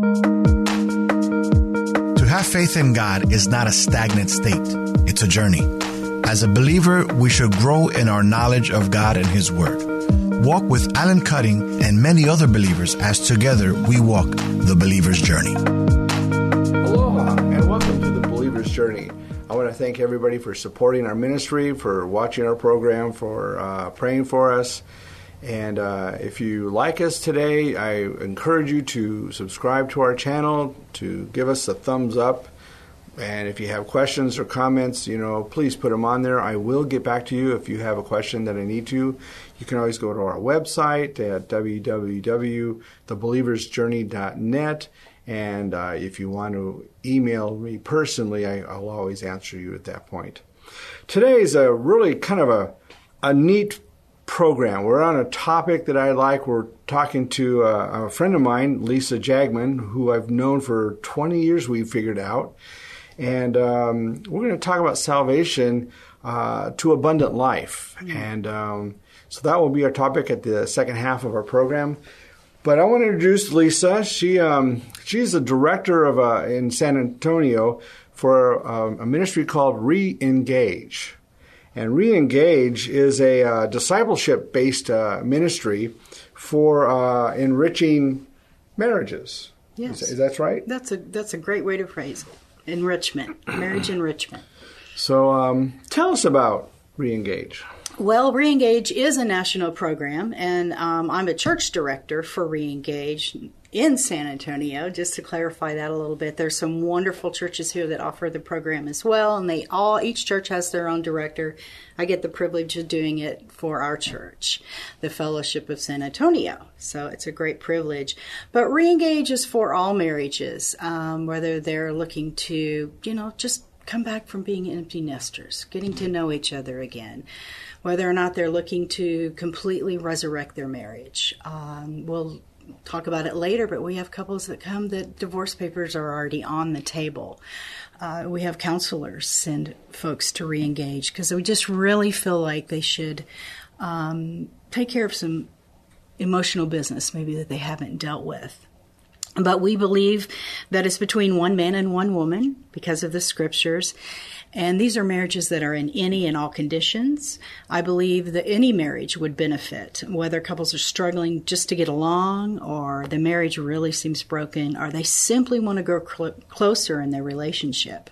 To have faith in God is not a stagnant state, it's a journey. As a believer, we should grow in our knowledge of God and His Word. Walk with Alan Cutting and many other believers as together we walk the believer's journey. Aloha and welcome to the believer's journey. I want to thank everybody for supporting our ministry, for watching our program, for uh, praying for us. And uh, if you like us today, I encourage you to subscribe to our channel, to give us a thumbs up. And if you have questions or comments, you know, please put them on there. I will get back to you if you have a question that I need to. You can always go to our website at www.thebelieversjourney.net. And uh, if you want to email me personally, I, I'll always answer you at that point. Today is a really kind of a, a neat program. We're on a topic that I like. We're talking to a, a friend of mine, Lesa Jagman, who I've known for 20 years, we figured out. And um, we're going to talk about salvation uh, to abundant life. Mm-hmm. And um, so that will be our topic at the second half of our program. But I want to introduce Lesa. She um, she's the director of uh, in San Antonio for um, a ministry called Reengage. And Reengage is a uh, discipleship based uh, ministry for uh, enriching marriages. Yes, is, is that right? That's a that's a great way to phrase it. Enrichment, marriage enrichment. So, um, tell us about Reengage. Well, Reengage is a national program, and um, I'm a church director for Reengage in San Antonio. Just to clarify that a little bit, there's some wonderful churches here that offer the program as well, and they all each church has their own director. I get the privilege of doing it for our church, the Fellowship of San Antonio. So it's a great privilege. But Reengage is for all marriages, um, whether they're looking to, you know, just come back from being empty nesters, getting to know each other again whether or not they're looking to completely resurrect their marriage. Um, we'll talk about it later, but we have couples that come that divorce papers are already on the table. Uh, we have counselors send folks to reengage because we just really feel like they should um, take care of some emotional business maybe that they haven't dealt with. But we believe that it's between one man and one woman because of the scriptures. And these are marriages that are in any and all conditions. I believe that any marriage would benefit, whether couples are struggling just to get along, or the marriage really seems broken, or they simply want to grow cl- closer in their relationship.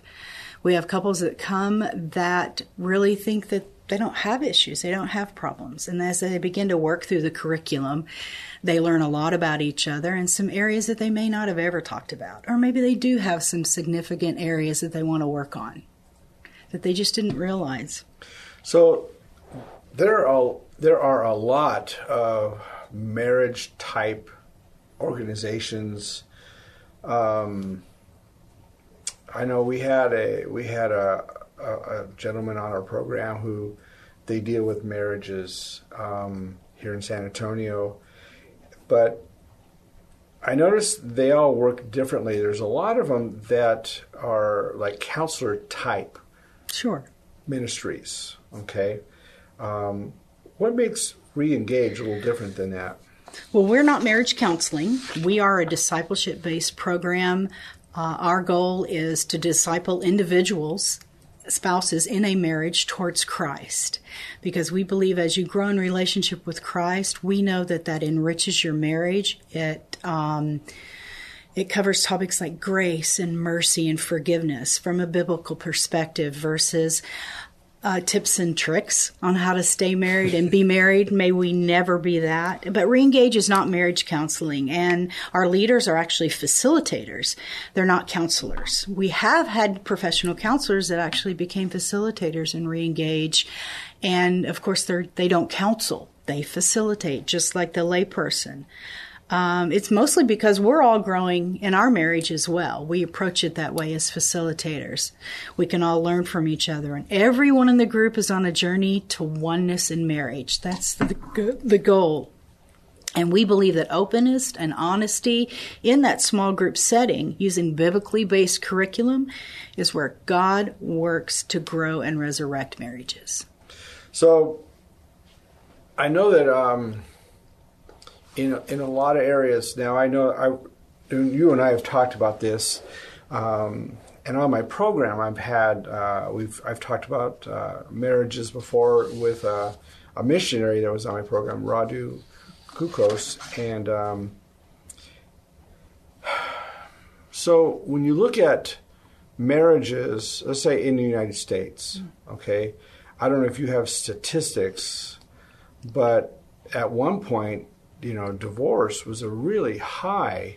We have couples that come that really think that they don't have issues, they don't have problems. And as they begin to work through the curriculum, they learn a lot about each other and some areas that they may not have ever talked about. Or maybe they do have some significant areas that they want to work on that they just didn't realize. So there are there are a lot of marriage type organizations. Um, I know we had a we had a, a, a, gentleman on our program who they deal with marriages um, here in San Antonio, but I noticed they all work differently. There's a lot of them that are like counselor type Sure. Ministries. Okay. Um, what makes Reengage a little different than that? Well, we're not marriage counseling. We are a discipleship based program. Uh, our goal is to disciple individuals, spouses in a marriage towards Christ. Because we believe as you grow in relationship with Christ, we know that that enriches your marriage. It, um, it covers topics like grace and mercy and forgiveness from a biblical perspective versus uh, tips and tricks on how to stay married and be married. May we never be that. But Reengage is not marriage counseling, and our leaders are actually facilitators. They're not counselors. We have had professional counselors that actually became facilitators in Reengage, and of course, they they don't counsel. They facilitate, just like the layperson. Um, it's mostly because we're all growing in our marriage as well. We approach it that way as facilitators. We can all learn from each other, and everyone in the group is on a journey to oneness in marriage. That's the, the goal. And we believe that openness and honesty in that small group setting, using biblically based curriculum, is where God works to grow and resurrect marriages. So, I know that um, in in a lot of areas now. I know I, you and I have talked about this, um, and on my program, I've had uh, we've I've talked about uh, marriages before with uh, a missionary that was on my program, Radu Kukos, and um, so when you look at marriages, let's say in the United States, okay, I don't know if you have statistics, but at one point you know, divorce was a really high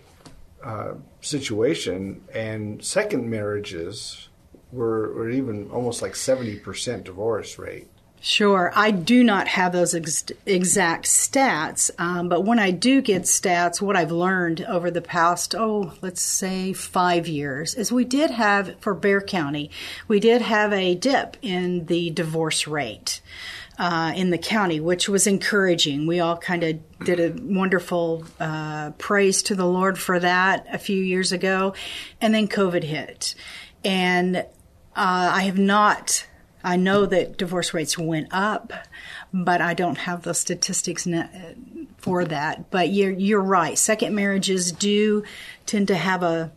uh, situation, and second marriages were, were even almost like 70% divorce rate. Sure. I do not have those ex- exact stats, um, but when I do get stats, what I've learned over the past, oh, let's say five years, is we did have, for Bexar County, we did have a dip in the divorce rate uh, in the county, which was encouraging. We all kind of did a wonderful uh, praise to the Lord for that a few years ago, and then COVID hit, and uh, I have not. I know that divorce rates went up, but I don't have the statistics for that. But you're you're right. Second marriages do tend to have a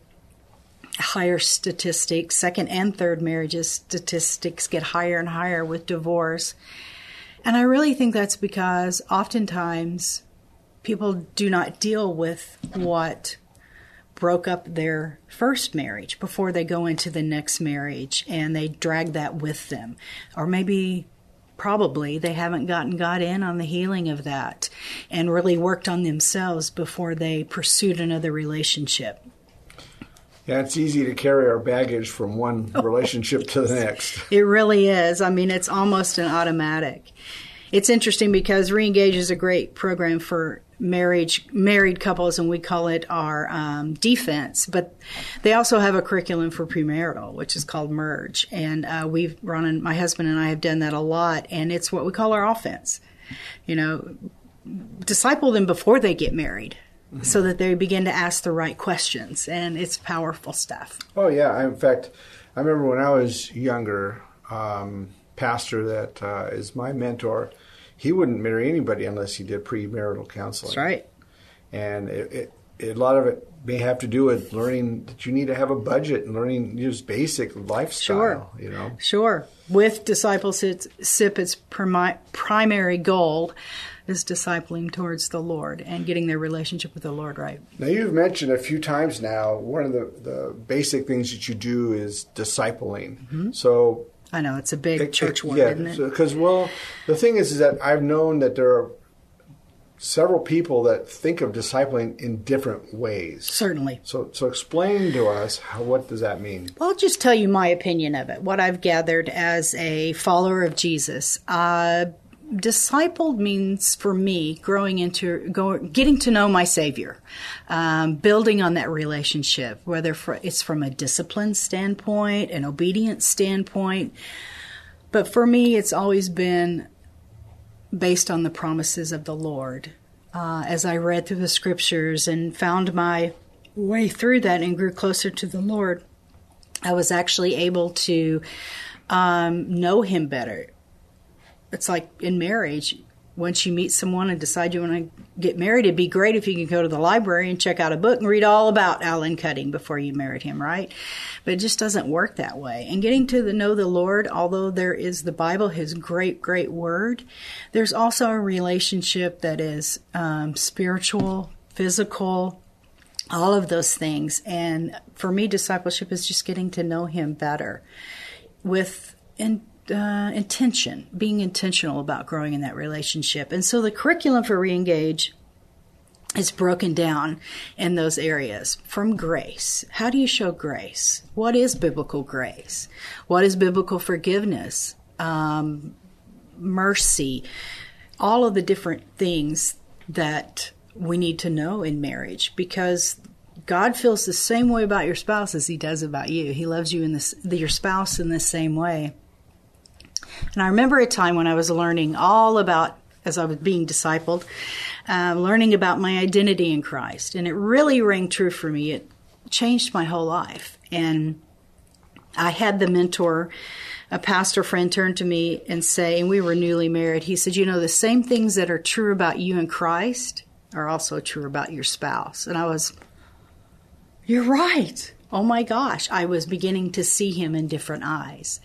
higher statistics. Second and third marriages statistics get higher and higher with divorce. And I really think that's because oftentimes people do not deal with what broke up their first marriage before they go into the next marriage and they drag that with them. Or maybe probably they haven't gotten God in on the healing of that and really worked on themselves before they pursued another relationship. Yeah, it's easy to carry our baggage from one relationship to the next. It really is. I mean, it's almost an automatic. It's interesting because Reengage is a great program for marriage married couples, and we call it our um, defense. But they also have a curriculum for premarital, which is called Merge, and uh, we've run. And my husband and I have done that a lot, and it's what we call our offense. You know, disciple them before they get married so that they begin to ask the right questions, and it's powerful stuff. Oh yeah, I, in fact, I remember when I was younger, um, pastor that uh, is my mentor, he wouldn't marry anybody unless he did premarital counseling. That's right. And it, it, a lot of it may have to do with learning that you need to have a budget and learning just basic lifestyle. Sure. You know. Sure. With discipleship, its primary goal is discipling towards the Lord and getting their relationship with the Lord right. Now, you've mentioned a few times now one of the, the basic things that you do is discipling. Mm-hmm. So, I know it's a big it, church it, word, yeah, isn't it? Because well, the thing is, is that I've known that there are several people that think of discipling in different ways. Certainly. So, so explain to us how, what does that mean? Well, I'll just tell you my opinion of it. What I've gathered as a follower of Jesus. Uh, discipled means for me growing into go, getting to know my savior um, building on that relationship whether for, it's from a discipline standpoint an obedience standpoint. But for me it's always been based on the promises of the lord. Uh, as i read through the scriptures and found my way through that and grew closer to the lord i was actually able to um, know him better it's like in marriage once you meet someone and decide you want to get married, it'd be great if you could go to the library and check out a book and read all about Alan Cutting before you married him, right? But it just doesn't work that way. And getting to the, know the Lord, although there is the Bible, His great, great Word, there's also a relationship that is um, spiritual, physical, all of those things. And for me, discipleship is just getting to know Him better with and uh, intention, being intentional about growing in that relationship. And so the curriculum for Reengage is broken down in those areas from grace. How do you show grace? What is biblical grace? What is biblical forgiveness? Um, mercy? All of the different things that we need to know in marriage because God feels the same way about your spouse as He does about you. He loves you in this, your spouse in the same way. And I remember a time when I was learning all about, as I was being discipled, uh, learning about my identity in Christ, and it really rang true for me. It changed my whole life, and I had the mentor a pastor friend turn to me and say, and we were newly married, he said, You know, the same things that are true about you in Christ are also true about your spouse. And I was, You're right. Oh my gosh. I was beginning to see him in different eyes.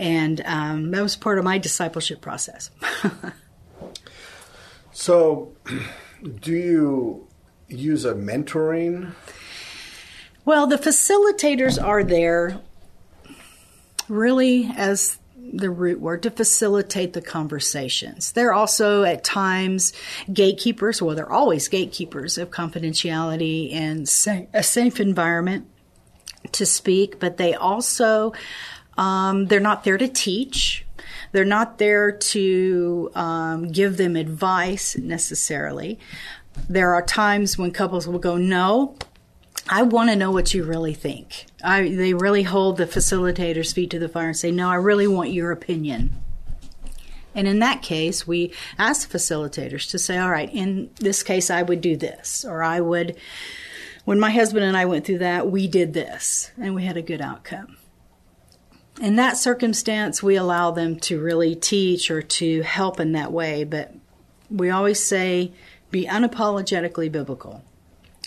And um, that was part of my discipleship process. so, do you use a mentoring? Well, the facilitators are there really as the root word to facilitate the conversations. They're also at times gatekeepers, well, they're always gatekeepers of confidentiality and a safe environment to speak, but they also, um, they're not there to teach. They're not there to um, give them advice necessarily. There are times when couples will go, No, I want to know what you really think. I, they really hold the facilitator's feet to the fire and say, No, I really want your opinion. And in that case, we ask facilitators to say, All right, in this case, I would do this, or I would, when my husband and I went through that, we did this, and we had a good outcome. In that circumstance, we allow them to really teach or to help in that way, but we always say, be unapologetically biblical.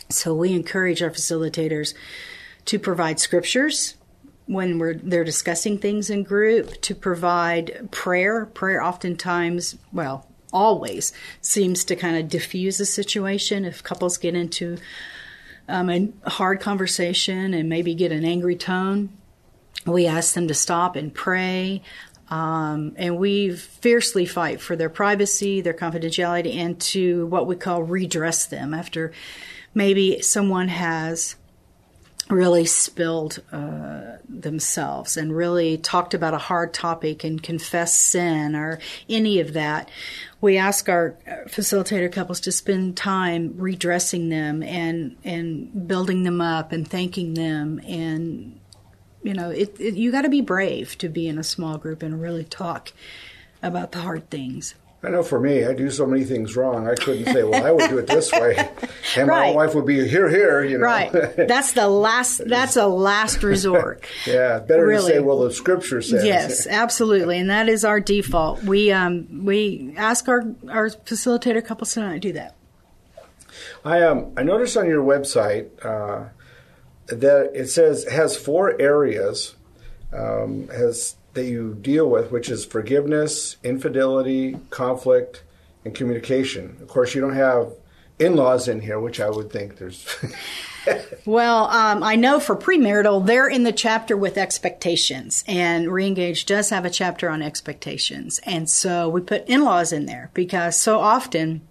So we encourage our facilitators to provide scriptures when we're they're discussing things in group, to provide prayer. Prayer oftentimes, well, always seems to kind of diffuse the situation if couples get into um, a hard conversation and maybe get an angry tone. We ask them to stop and pray. Um, and we fiercely fight for their privacy, their confidentiality, and to what we call redress them after maybe someone has really spilled uh, themselves and really talked about a hard topic and confessed sin or any of that, we ask our facilitator couples to spend time redressing them and and building them up and thanking them and you know it, it you got to be brave to be in a small group and really talk about the hard things. I know for me, I do so many things wrong. I couldn't say, "Well, I would do it this way," and right. my wife would be here, here. You know, right? That's the last. That's a last resort. yeah, better really. to say, "Well, the Scripture says." Yes, absolutely, and that is our default. We um we ask our our facilitator couples to not do that. I um I noticed on your website uh, that it says has four areas. Um, has that you deal with, which is forgiveness, infidelity, conflict, and communication. Of course, you don't have in laws in here, which I would think there's. well, um, I know for premarital, they're in the chapter with expectations, and Reengage does have a chapter on expectations. And so we put in laws in there because so often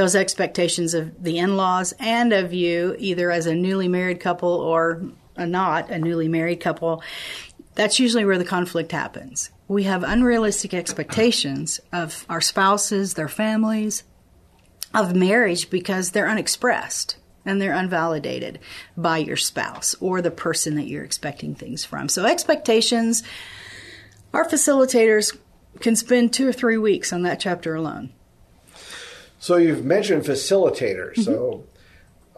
those expectations of the in laws and of you, either as a newly married couple or a not a newly married couple, that's usually where the conflict happens. We have unrealistic expectations of our spouses, their families, of marriage because they're unexpressed and they're unvalidated by your spouse or the person that you're expecting things from. So, expectations, our facilitators can spend two or three weeks on that chapter alone. So, you've mentioned facilitators. Mm-hmm. So,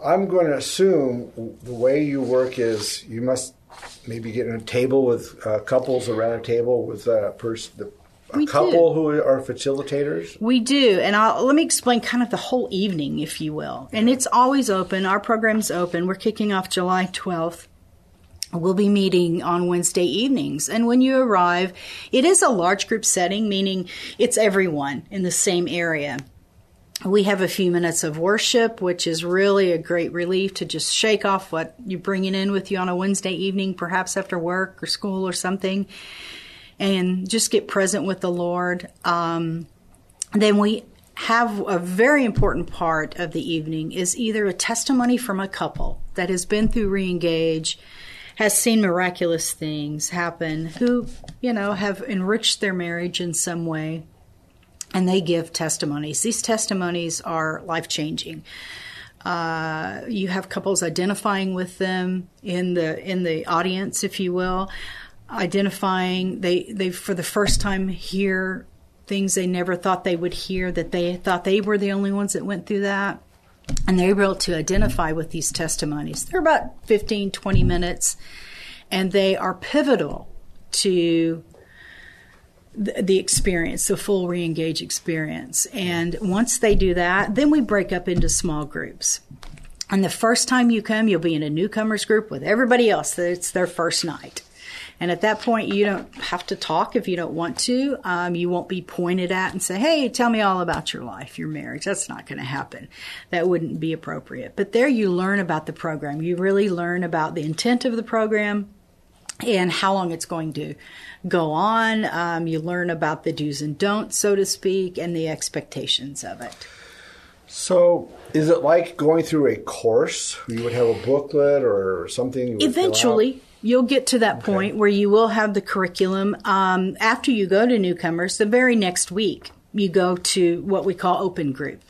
I'm going to assume the way you work is you must maybe getting a table with uh, couples around a table with a person. A we couple do. who are facilitators? We do. And I'll, let me explain kind of the whole evening, if you will. And it's always open. Our program's open. We're kicking off July 12th. We'll be meeting on Wednesday evenings. And when you arrive, it is a large group setting, meaning it's everyone in the same area we have a few minutes of worship, which is really a great relief to just shake off what you're bringing in with you on a Wednesday evening, perhaps after work or school or something, and just get present with the Lord. Um, then we have a very important part of the evening is either a testimony from a couple that has been through reengage has seen miraculous things happen who you know have enriched their marriage in some way and they give testimonies. These testimonies are life changing. Uh, you have couples identifying with them in the in the audience, if you will, identifying they they for the first time hear things they never thought they would hear that they thought they were the only ones that went through that and they're able to identify with these testimonies they're about 15 20 minutes and they are pivotal to the, experience, the full re-engage experience. And once they do that, then we break up into small groups. And the first time you come, you'll be in a newcomers group with everybody else. It's their first night. And at that point, you don't have to talk if you don't want to. Um, you won't be pointed at and say, hey, tell me all about your life, your marriage. That's not going to happen. That wouldn't be appropriate. But there you learn about the program. You really learn about the intent of the program and how long it's going to go on. Um, you learn about the do's and don'ts, so to speak, and the expectations of it. So, is it like going through a course? You would have a booklet or something? you would fill out? Eventually, you'll get to that point where you will have the curriculum. Um, after you go to newcomers, the very next week, you go to what we call open group.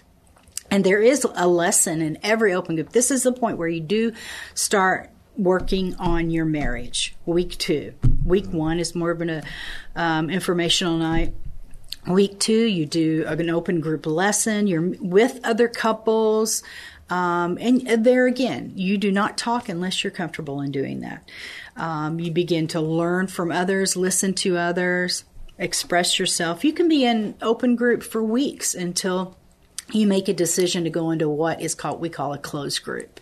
And there is a lesson in every open group. This is the point where you do start working on your marriage. Week two. Week one is more of an uh, um, informational night. Week two, you do an open group lesson. You're with other couples. Um, and there again, you do not talk unless you're comfortable in doing that. Um, you begin to learn from others, listen to others, express yourself. You can be in open group for weeks until you make a decision to go into what is called we call a closed group.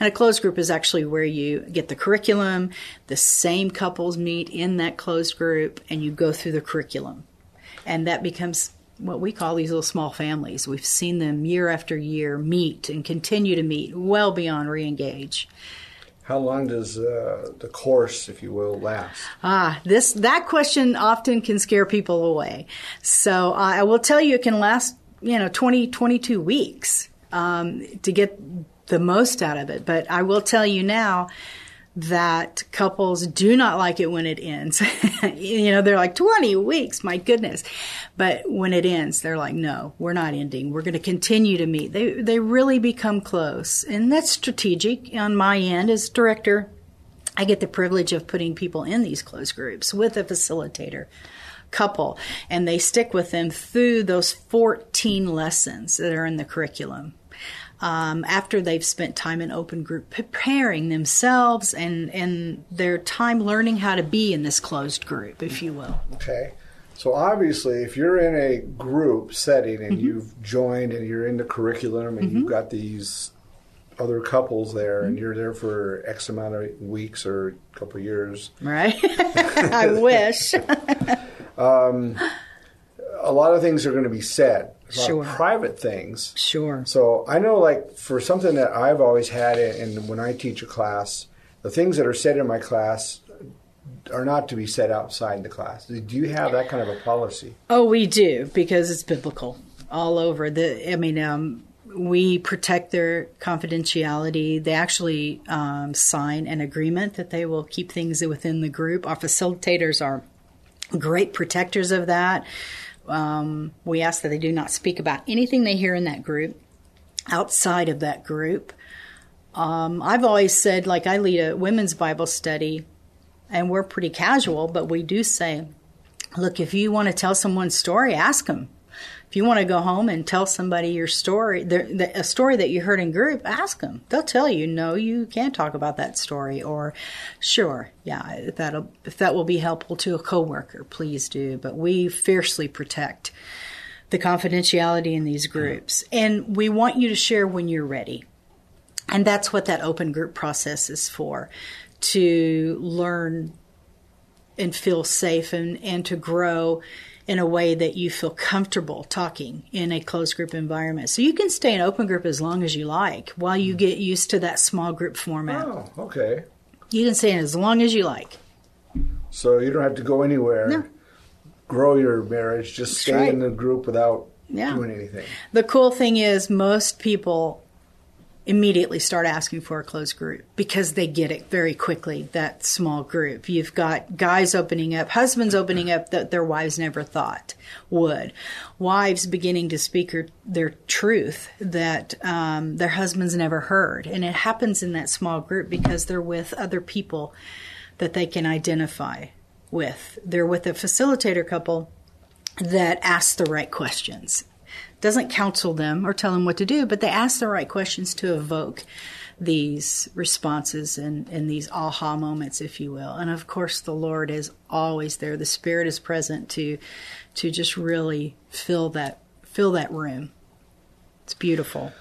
And a closed group is actually where you get the curriculum, the same couples meet in that closed group, and you go through the curriculum. And that becomes what we call these little small families. We've seen them year after year meet and continue to meet well beyond reengage. How long does uh, the course, if you will, last? Ah, this that question often can scare people away. So uh, I will tell you, it can last you know 20, 22 weeks um, to get the most out of it. But I will tell you now that couples do not like it when it ends. you know, they're like 20 weeks, my goodness. But when it ends, they're like, no, we're not ending. We're going to continue to meet. They, they really become close. And that's strategic on my end as director. I get the privilege of putting people in these close groups with a facilitator couple and they stick with them through those 14 lessons that are in the curriculum um, after they've spent time in open group preparing themselves and, and their time learning how to be in this closed group, if you will. Okay. So obviously, if you're in a group setting and Mm-hmm. you've joined and you're in the curriculum and you've got these other couples there Mm-hmm. and you're there for X amount of weeks or a couple of years, Right? I wish. a lot of things are going to be said. Sure. private things. Sure. So I know, like, for something that I've always had, and when I teach a class, the things that are said in my class are not to be said outside the class. Do you have that kind of a policy? Oh, we do because it's biblical all over. The I mean, um, we protect their confidentiality. They actually um, sign an agreement that they will keep things within the group. Our facilitators are great protectors of that. Um, we ask that they do not speak about anything they hear in that group outside of that group. Um, I've always said, like, I lead a women's Bible study, and we're pretty casual, but we do say, look, if you want to tell someone's story, ask them. If you want to go home and tell somebody your story, the, the, a story that you heard in group, ask them. They'll tell you, no, you can't talk about that story, or sure, yeah, if that'll if that will be helpful to a coworker, please do. But we fiercely protect the confidentiality in these groups, and we want you to share when you're ready. And that's what that open group process is for to learn and feel safe and, and to grow in a way that you feel comfortable talking in a closed group environment. So you can stay in open group as long as you like while you hmm. get used to that small group format. Oh, okay. You can stay in as long as you like. So you don't have to go anywhere. No. Grow your marriage. Just That's stay in the group without Yeah. doing anything. The cool thing is, most people immediately start asking for a closed group because they get it very quickly that small group. You've got guys opening up husbands opening up that their wives never thought would. Wives beginning to speak their, truth that um, their husbands never heard. And it happens in that small group because they're with other people that they can identify with. They're with a facilitator couple that asks the right questions doesn't counsel them or tell them what to do, but they ask the right questions to evoke these responses and, and these aha moments, if you will. And of course, the Lord is always there. The Spirit is present to to just really fill that fill that room. It's beautiful.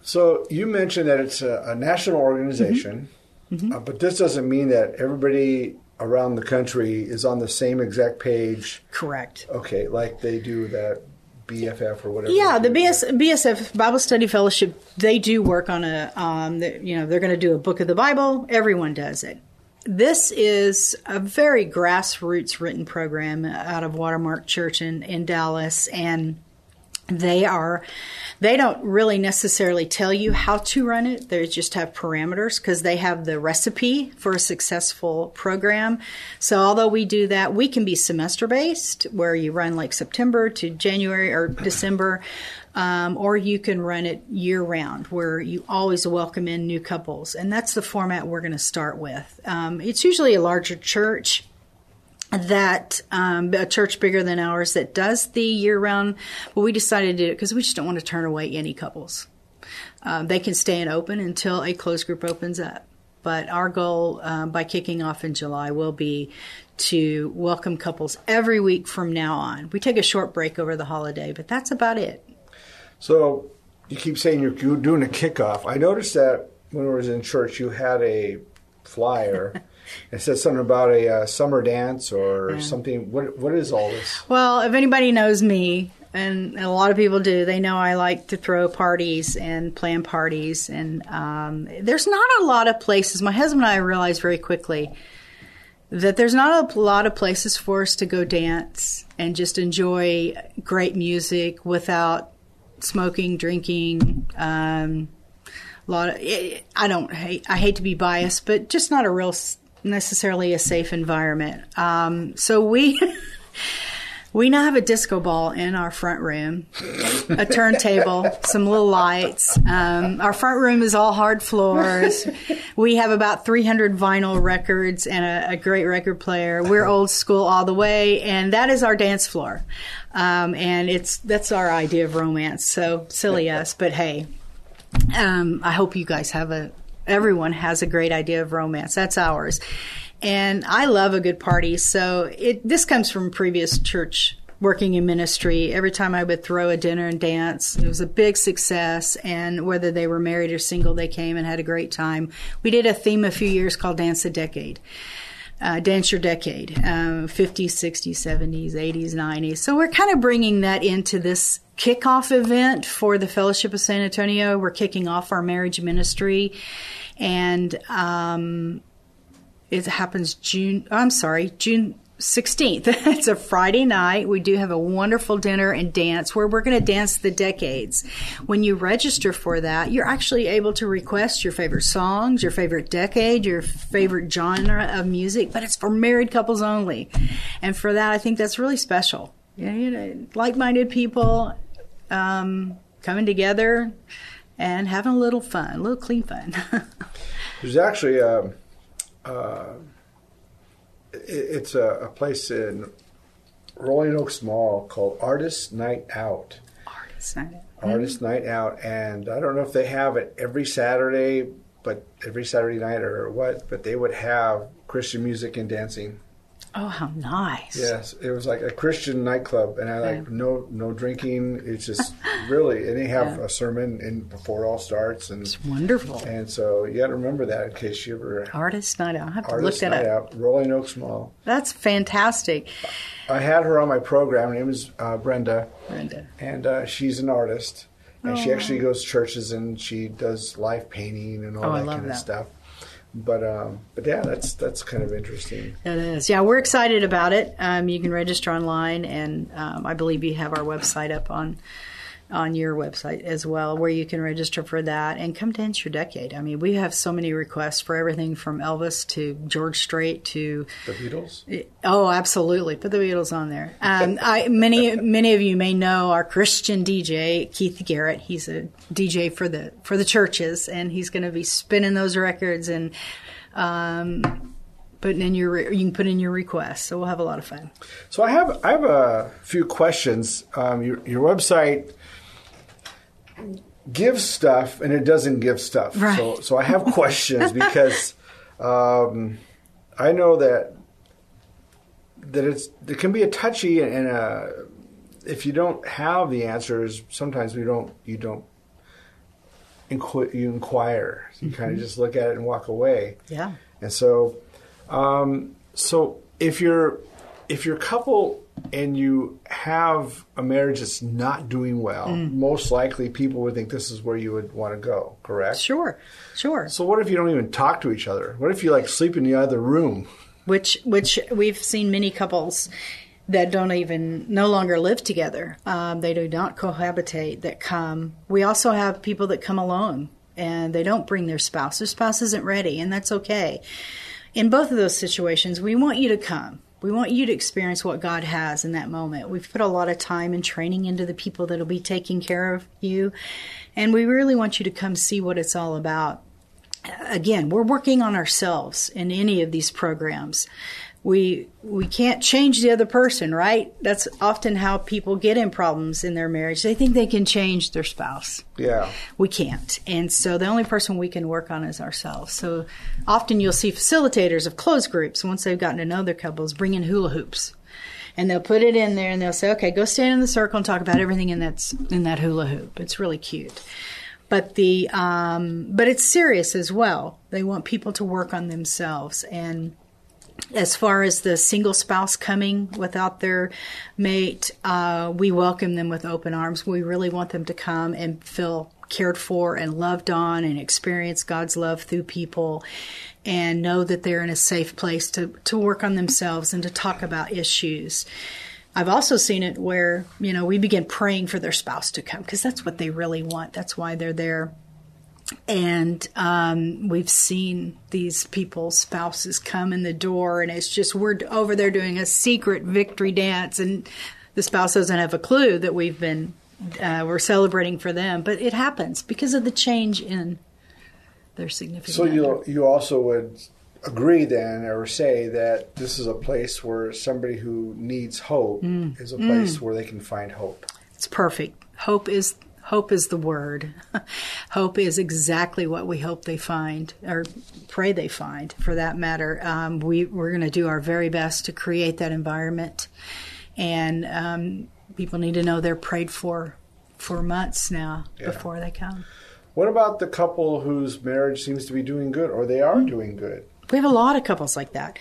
So you mentioned that it's a, a national organization, mm-hmm. Mm-hmm. Uh, but this doesn't mean that everybody around the country is on the same exact page. Correct. Okay, like they do that BFF or whatever. Yeah, the BS, BSF Bible Study Fellowship they do work on a um, the, you know they're going to do a book of the Bible. Everyone does it. This is a very grassroots written program out of Watermark Church in, in Dallas, and they are they don't really necessarily tell you how to run it. They just have parameters because they have the recipe for a successful program. So although we do that we can be semester based where you run like september to january or december um, or you can run it year round where you always welcome in new couples. And that's the format we're going to start with. Um, it's usually a larger church that um, a church bigger than ours that does the year round, but we decided to do it because we just don't want to turn away any couples. Um, they can stay and open until a closed group opens up. But our goal um, by kicking off in July will be to welcome couples every week from now on. We take a short break over the holiday, but that's about it. So you keep saying you're doing a kickoff. I noticed that when I was in church, you had a flyer. It said something about a uh, summer dance or yeah. something. What what is all this? Well, if anybody knows me, and a lot of people do, they know I like to throw parties and plan parties. And um, there's not a lot of places. My husband and I realized very quickly that there's not a lot of places for us to go dance and just enjoy great music without smoking, drinking. Um, a lot of I don't hate I hate to be biased, but just not a real necessarily a safe environment. Um, so we. We now have a disco ball in our front room, a turntable, some little lights. Um, our front room is all hard floors. We have about 300 vinyl records and a, a, great record player. We're old school all the way, and that is our dance floor. Um, and it's that's our idea of romance. So silly us, but hey, um, I hope you guys have a everyone has a great idea of romance. That's ours. And I love a good party. So it this comes from previous church working in ministry. Every time I would throw a dinner and dance, it was a big success. And whether they were married or single, they came and had a great time. We did a theme a few years called Dance a Decade. Uh, dance your decade, um, 50s, 60s, 70s, 80s, 90s. So we're kind of bringing that into this kickoff event for the Fellowship of San Antonio. We're kicking off our marriage ministry, and um, it happens June. I'm sorry, June 16th. it's a Friday night. We do have a wonderful dinner and dance where we're going to dance the decades. When you register for that, you're actually able to request your favorite songs, your favorite decade, your favorite genre of music, but it's for married couples only. And for that, I think that's really special. you know, like-minded people um, coming together and having a little fun, a little clean fun. There's actually a, uh, it's a, a, place in Rolling Oaks Mall called Artist Night Out. Artist Night Out. Artist mm-hmm. Night Out, and I don't know if they have it every Saturday, but every Saturday night or what. But they would have Christian music and dancing. Oh, how nice! Yes, it was like a Christian nightclub, and I like no no drinking. It's just really, and they have yeah. a sermon in before it all starts, and it's wonderful. And so you got to remember that in case you ever artist night out. I have to look that up. Out, Rolling Oaks Mall. That's fantastic. I had her on my program. Her name is uh, Brenda. Brenda, and uh, she's an artist, and oh. she actually goes to churches and she does live painting and all oh, that kind that. of stuff but um, but yeah, that's that's kind of interesting. It is. Yeah, we're excited about it. Um, you can register online, and um, I believe you have our website up on on your website as well, where you can register for that and come dance your decade. I mean, we have so many requests for everything from Elvis to George Strait to the Beatles. Oh, absolutely, put the Beatles on there. Um, I, many many of you may know our Christian DJ Keith Garrett. He's a DJ for the for the churches, and he's going to be spinning those records and. Um, putting in your you can put in your request. So we'll have a lot of fun. So I have I have a few questions. Um, your your website gives stuff and it doesn't give stuff. Right. So so I have questions because um, I know that that it's it can be a touchy and a if you don't have the answers, sometimes we don't you don't inqu- you inquire. You kind of just look at it and walk away. Yeah. And so, um, so if you're if you're couple and you have a marriage that's not doing well, most likely people would think this is where you would want to go. Correct? Sure, sure. So what if you don't even talk to each other? What if you like sleep in the other room? which which we've seen many couples that don't even no longer live together. Um, they do not cohabitate. That come. We also have people that come alone and they don't bring their spouse. Their spouse isn't ready, and that's okay. In both of those situations, we want you to come. We want you to experience what God has in that moment. We've put a lot of time and training into the people that'll be taking care of you, and we really want you to come see what it's all about again, we're working on ourselves in any of these programs. We we can't change the other person, right? That's often how people get in problems in their marriage. They think they can change their spouse. Yeah. We can't. And so the only person we can work on is ourselves. So often you'll see facilitators of closed groups once they've gotten to know their couples bring in hula hoops. And they'll put it in there and they'll say, "Okay, go stand in the circle and talk about everything in that's in that hula hoop." It's really cute but the um, but it's serious as well. They want people to work on themselves and. As far as the single spouse coming without their mate, uh, we welcome them with open arms. We really want them to come and feel cared for and loved on and experience God's love through people and know that they're in a safe place to, to work on themselves and to talk about issues. I've also seen it where, you know, we begin praying for their spouse to come because that's what they really want. That's why they're there. And um, we've seen these people's spouses come in the door, and it's just we're over there doing a secret victory dance, and the spouse doesn't have a clue that we've been uh, we're celebrating for them. But it happens because of the change in their significant. So you you also would agree then or say that this is a place where somebody who needs hope Mm. is a place where they can find hope. It's perfect. Hope is hope is the word. hope is exactly what we hope they find, or pray they find, for that matter. Um, we we're going to do our very best to create that environment, and um, people need to know they're prayed for for months now Yeah. before they come. What about the couple whose marriage seems to be doing good or they are doing good? We have a lot of couples like that.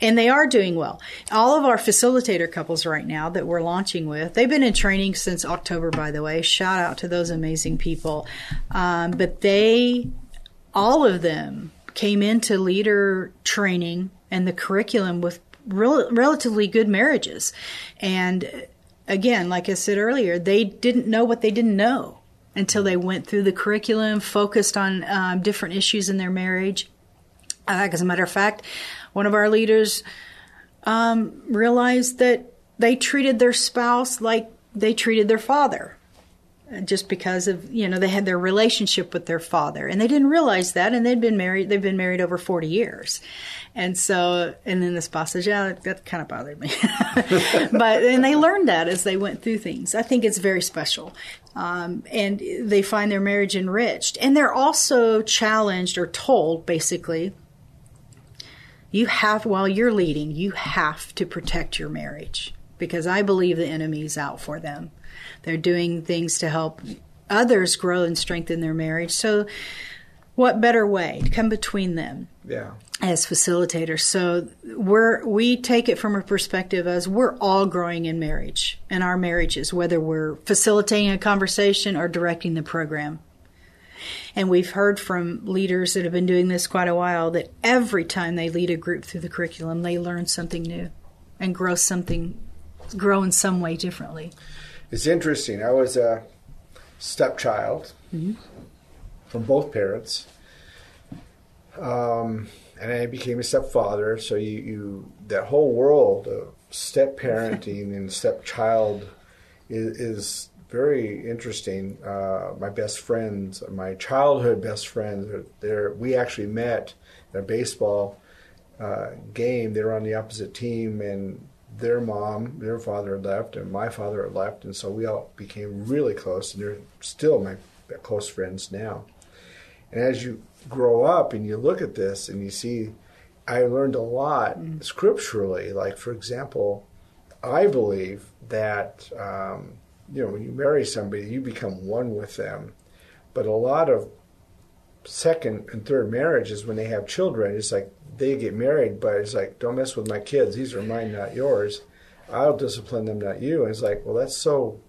And they are doing well. All of our facilitator couples right now that we're launching with, they've been in training since October, by the way. Shout out to those amazing people. Um, but they, all of them, came into leader training and the curriculum with rel- relatively good marriages. And again, like I said earlier, they didn't know what they didn't know until they went through the curriculum, focused on um, different issues in their marriage. Uh, as a matter of fact, one of our leaders um, realized that they treated their spouse like they treated their father just because of you know they had their relationship with their father. And they didn't realize that and they'd been married they've been married over 40 years. And so and then the spouse says yeah that, that kind of bothered me. But and they learned that as they went through things. I think it's very special. Um, and they find their marriage enriched. And they're also challenged or told basically you have while you're leading you have to protect your marriage because i believe the enemy's out for them. They're doing things to help others grow and strengthen their marriage. So what better way to come between them Yeah. as facilitators so we're we take it from a perspective as we're all growing in marriage and our marriages whether we're facilitating a conversation or directing the program and we've heard from leaders that have been doing this quite a while that every time they lead a group through the curriculum, they learn something new and grow something, grow in some way differently. It's interesting. I was a stepchild from both parents. Um, and I became a stepfather. So you, you that whole world of step parenting and stepchild is, is very interesting. Uh, my best friends, my childhood best friends, they're we actually met at a baseball uh, game. They were on the opposite team, and their mom, their father had left, and my father had left, and so we all became really close, and they're still my close friends now. And as you grow up and you look at this and you see, I learned a lot scripturally. Like, for example, I believe that, um, you know, when you marry somebody, you become one with them. But a lot of second and third marriages, when they have children, it's like they get married, but it's like, don't mess with my kids. These are mine, not yours. I'll discipline them, not you. And it's like, well, that's so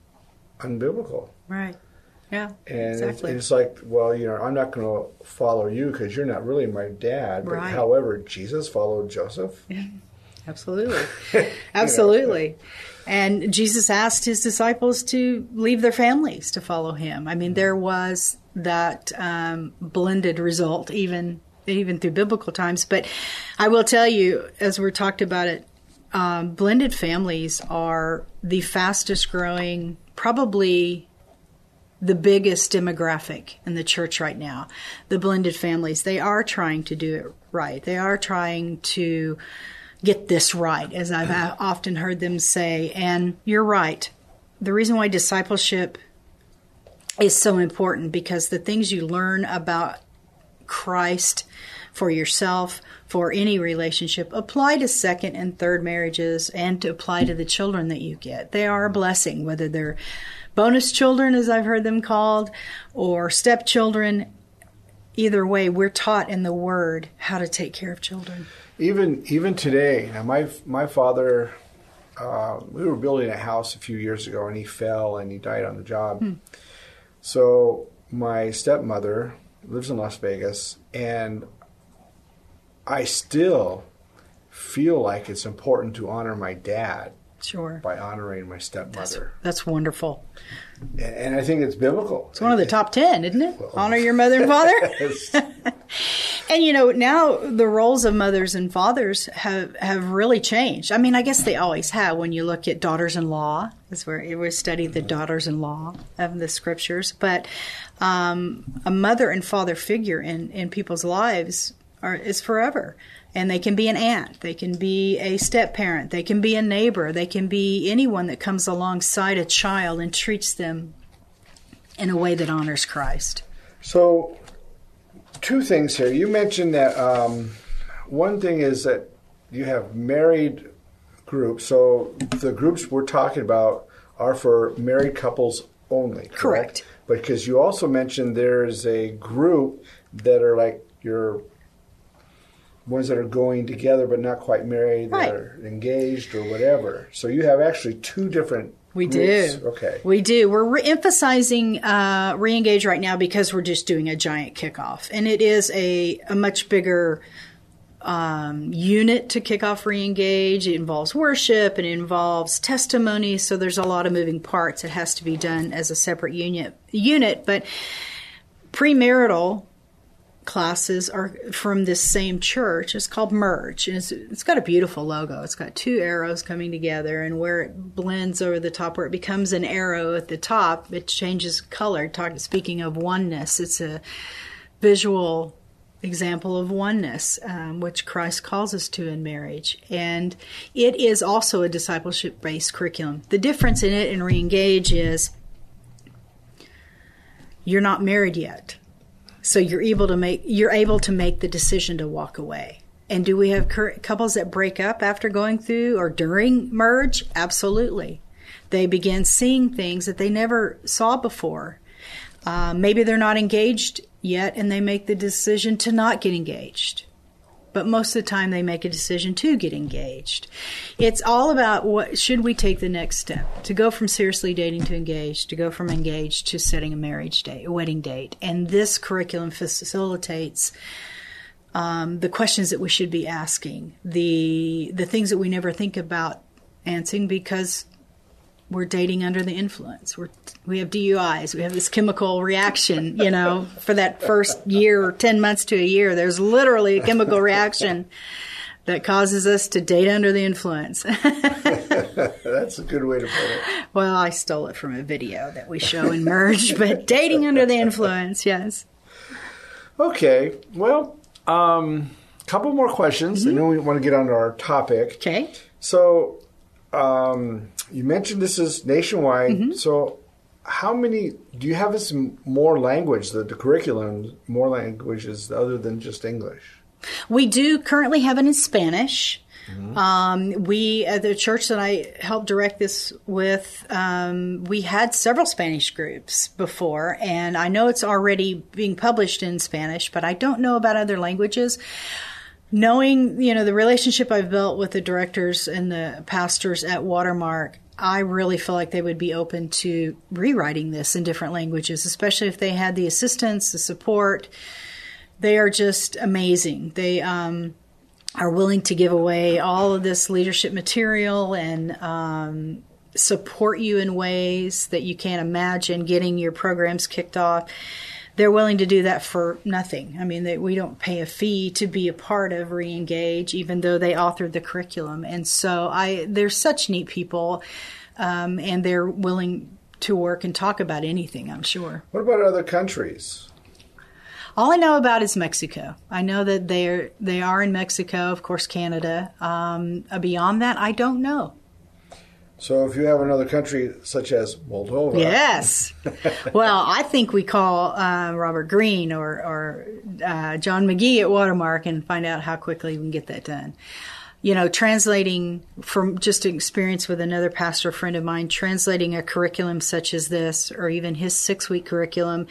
unbiblical. Right. Yeah. And exactly. it's, it's like, well, you know, I'm not going to follow you because you're not really my dad. But Right. however, Jesus followed Joseph. Absolutely. Absolutely. And Jesus asked his disciples to leave their families to follow him. I mean, there was that um, blended result, even even through biblical times. But I will tell you, as we're talked about it, um, blended families are the fastest growing, probably the biggest demographic in the church right now. The blended families, they are trying to do it right. They are trying to get this right, as I've often heard them say. And you're right. The reason why discipleship is so important because the things you learn about Christ for yourself, for any relationship, apply to second and third marriages and to apply to the children that you get. They are a blessing, whether they're bonus children, as I've heard them called, or stepchildren. Either way, we're taught in the Word how to take care of children. Even even today, now my my father, uh, we were building a house a few years ago, and he fell and he died on the job. So my stepmother lives in Las Vegas, and I still feel like it's important to honor my dad Sure. by honoring my stepmother, That's wonderful. and, and I think it's biblical. It's one of the top 10, isn't it? Honor your mother and father. and you know, now the roles of mothers and fathers have, have really changed. I mean, I guess they always have when you look at daughters in law, as we're, we study the daughters in law of the scriptures. But um, a mother and father figure in, in people's lives are, is forever. And they can be an aunt, they can be a step parent, they can be a neighbor, they can be anyone that comes alongside a child and treats them in a way that honors Christ. So, two things here. You mentioned that um, one thing is that you have married groups. So, the groups we're talking about are for married couples only, correct? Correct. Because you also mentioned there's a group that are like your ones that are going together but not quite married, that are engaged or whatever. So, you have actually two different. We groups. do. Okay. We do. We're re- emphasizing uh, re-engage right now because we're just doing a giant kickoff, and it is a, a much bigger um, unit to kick off re-engage. It involves worship. It involves testimony. So there's a lot of moving parts. It has to be done as a separate unit. Unit, but premarital classes are from this same church. It's called Merge, and it's, it's got a beautiful logo. It's got two arrows coming together, and where it blends over the top, where it becomes an arrow at the top, it changes color. Talk, speaking of oneness, it's a visual example of oneness, um, which Christ calls us to in marriage. And it is also a discipleship based curriculum. The difference in it and re-engage is you're not married yet so you're able to make you're able to make the decision to walk away. And do we have couples that break up after going through or during merge? Absolutely. They begin seeing things that they never saw before. Uh, maybe they're not engaged yet and they make the decision to not get engaged but most of the time they make a decision to get engaged. It's all about what should we take the next step to go from seriously dating to engaged, to go from engaged to setting a marriage date, a wedding date. And this curriculum facilitates um, the questions that we should be asking, the the things that we never think about answering because we're dating under the influence. We're we have DUIs. We have this chemical reaction. You know, for that first year or ten months to a year, there's literally a chemical reaction that causes us to date under the influence. That's a good way to put it. well, I stole it from a video that we show in Merge, but dating under the influence, yes. Okay. Well, um, couple more questions, and then we want to get on to our topic. Okay. So, um, you mentioned this is nationwide. So, how many do you have some more language? The, the curriculum more languages other than just English. We do currently have it in Spanish. Um, we, at the church that I helped direct this with, um, we had several Spanish groups before, and I know it's already being published in Spanish, but I don't know about other languages. Knowing, you know, the relationship I've built with the directors and the pastors at Watermark, I really feel like they would be open to rewriting this in different languages, especially if they had the assistance, the support. They are just amazing. They um, are willing to give away all of this leadership material and um, support you in ways that you can't imagine getting your programs kicked off. They're willing to do that for nothing. I mean, they, we don't pay a fee to be a part of Reengage, even though they authored the curriculum. And so, I they're such neat people, um, and they're willing to work and talk about anything. I'm sure. What about other countries? All I know about is Mexico. I know that they're they are in Mexico, of course, Canada. Um, beyond that, I don't know. So, if you have another country such as Moldova, Yes. well, I think we call uh, Robert Green or, or uh, John McGee at Watermark and find out how quickly we can get that done. You know, translating from just experience with another pastor friend of mine, translating a curriculum such as this, or even his six week curriculum,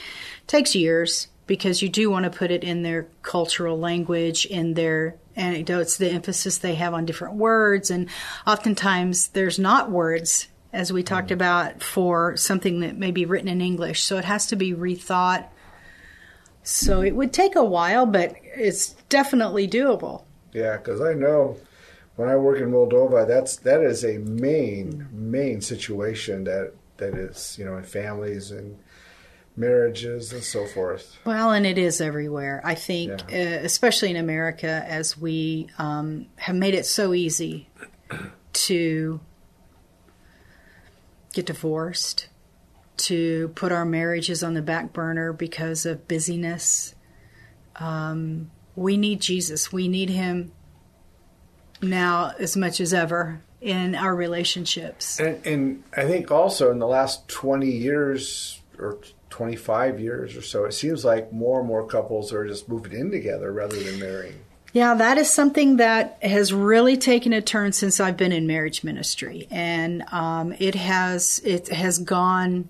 takes years because you do want to put it in their cultural language, in their anecdotes, the emphasis they have on different words. And oftentimes there's not words, as we talked mm-hmm. about, for something that may be written in English. So it has to be rethought. So it would take a while, but it's definitely doable. Yeah, because I know when I work in Moldova, that's that is a main mm-hmm. main situation that that is you know in families and marriages and so forth. Well, and it is everywhere. I think, uh, especially in America, as we um, have made it so easy to get divorced, to put our marriages on the back burner because of busyness. Um, we need Jesus. We need Him now as much as ever in our relationships. And, and I think also in the last twenty years or twenty five years or so, it seems like more and more couples are just moving in together rather than marrying. Yeah, that is something that has really taken a turn since I've been in marriage ministry, and um, it has it has gone